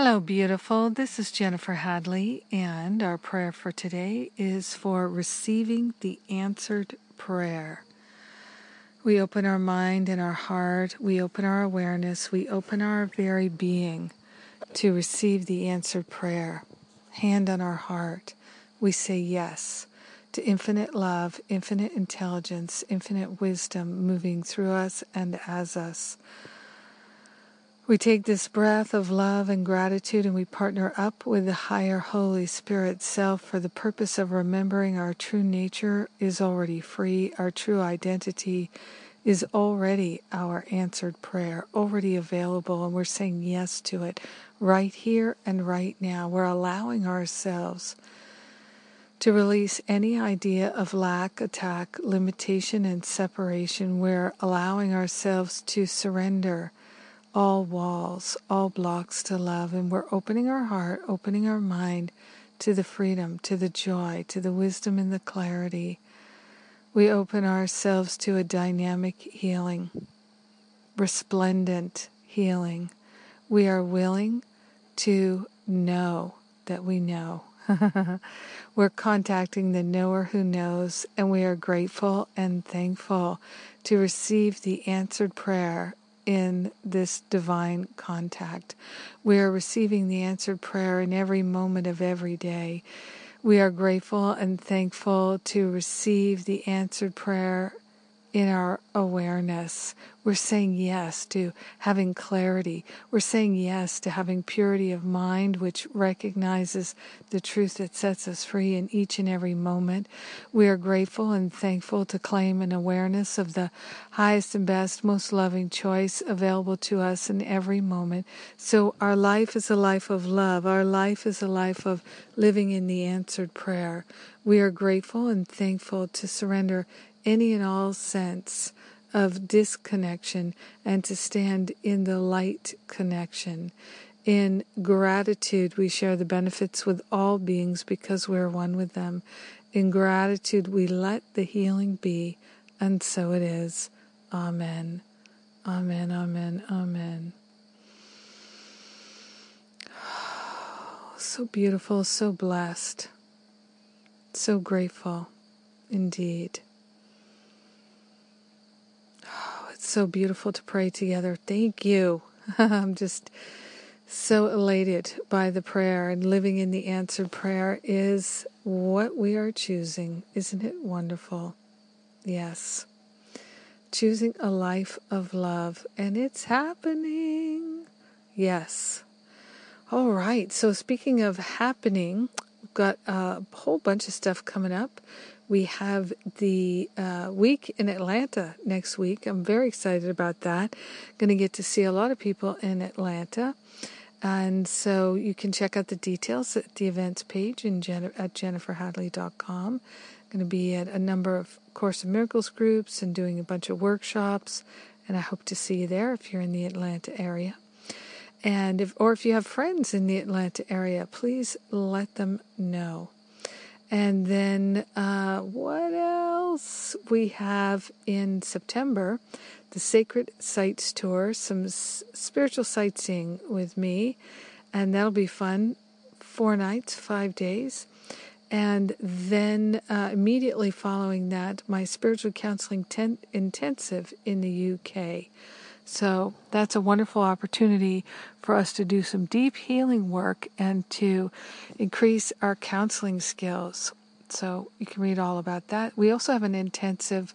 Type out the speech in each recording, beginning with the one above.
Hello, beautiful. This is Jennifer Hadley, and our prayer for today is for receiving the answered prayer. We open our mind and our heart, we open our awareness, we open our very being to receive the answered prayer. Hand on our heart, we say yes to infinite love, infinite intelligence, infinite wisdom moving through us and as us. We take this breath of love and gratitude and we partner up with the higher Holy Spirit self for the purpose of remembering our true nature is already free, our true identity is already our answered prayer, already available, and we're saying yes to it right here and right now. We're allowing ourselves to release any idea of lack, attack, limitation, and separation. We're allowing ourselves to surrender all walls, all blocks to love, and we're opening our heart, opening our mind to the freedom, to the joy, to the wisdom and the clarity. We open ourselves to a dynamic healing, resplendent healing. We are willing to know that we know. We're contacting the knower who knows, and we are grateful and thankful to receive the answered prayer in this divine contact. We are receiving the answered prayer in every moment of every day. We are grateful and thankful to receive the answered prayer in our awareness. We're saying yes to having clarity. We're saying yes to having purity of mind, which recognizes the truth that sets us free in each and every moment. We are grateful and thankful to claim an awareness of the highest and best, most loving choice available to us in every moment. So our life is a life of love. Our life is a life of living in the answered prayer. We are grateful and thankful to surrender any and all sense of disconnection and to stand in the light connection. In gratitude, we share the benefits with all beings because we're one with them. In gratitude, we let the healing be, and so it is. Amen. Amen, amen, amen. So beautiful, so blessed, so grateful indeed. So beautiful to pray together. Thank you. I'm just so elated by the prayer, and living in the answered prayer is what we are choosing. Isn't it wonderful? Yes. Choosing a life of love, and it's happening. Yes. All right. So, speaking of happening, we've got a whole bunch of stuff coming up. We have the uh, week in Atlanta next week. I'm very excited about that. Going to get to see a lot of people in Atlanta. And so you can check out the details at the events page in Jen- at jenniferhadley.com. Going to be at a number of Course of Miracles groups and doing a bunch of workshops. And I hope to see you there if you're in the Atlanta area. And if, or if you have friends in the Atlanta area, please let them know. And then uh, what else? We have in September the Sacred Sites Tour, some s- spiritual sightseeing with me, and that'll be fun. Four nights, five days. And then uh, immediately following that, my spiritual counseling ten- intensive in the UK. So that's a wonderful opportunity for us to do some deep healing work and to increase our counseling skills. So you can read all about that. We also have an intensive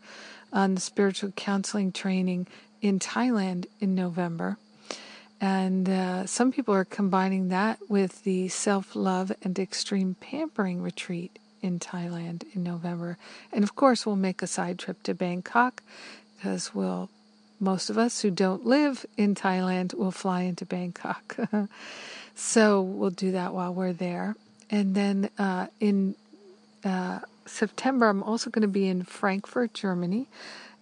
on the spiritual counseling training in Thailand in November. And uh, some people are combining that with the self love and extreme pampering retreat in Thailand in November. And of course, we'll make a side trip to Bangkok because we'll most of us who don't live in Thailand will fly into Bangkok. so we'll do that while we're there. And then uh, in uh, September, I'm also going to be in Frankfurt, Germany,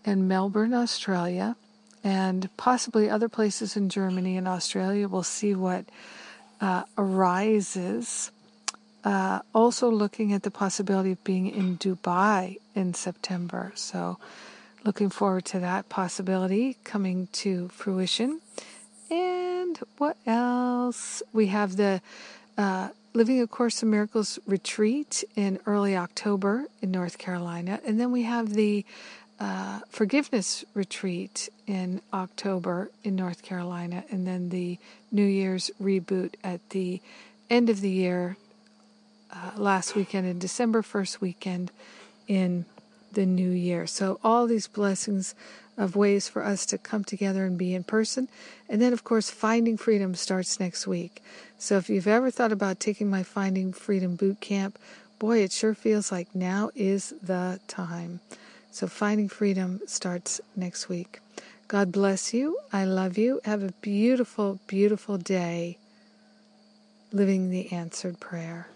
and Melbourne, Australia, and possibly other places in Germany and Australia. We'll see what uh, arises. Uh, also, looking at the possibility of being in Dubai in September. So, looking forward to that possibility coming to fruition. And what else? We have the uh, Living A Course in Miracles retreat in early October in North Carolina. And then we have the uh, forgiveness retreat in October in North Carolina. And then the New Year's reboot at the end of the year, uh, last weekend in December, first weekend in the new year. So, all these blessings of ways for us to come together and be in person. And then, of course, Finding Freedom starts next week. So, if you've ever thought about taking my Finding Freedom boot camp, boy, it sure feels like now is the time. So, Finding Freedom starts next week. God bless you. I love you. Have a beautiful, beautiful day living the answered prayer.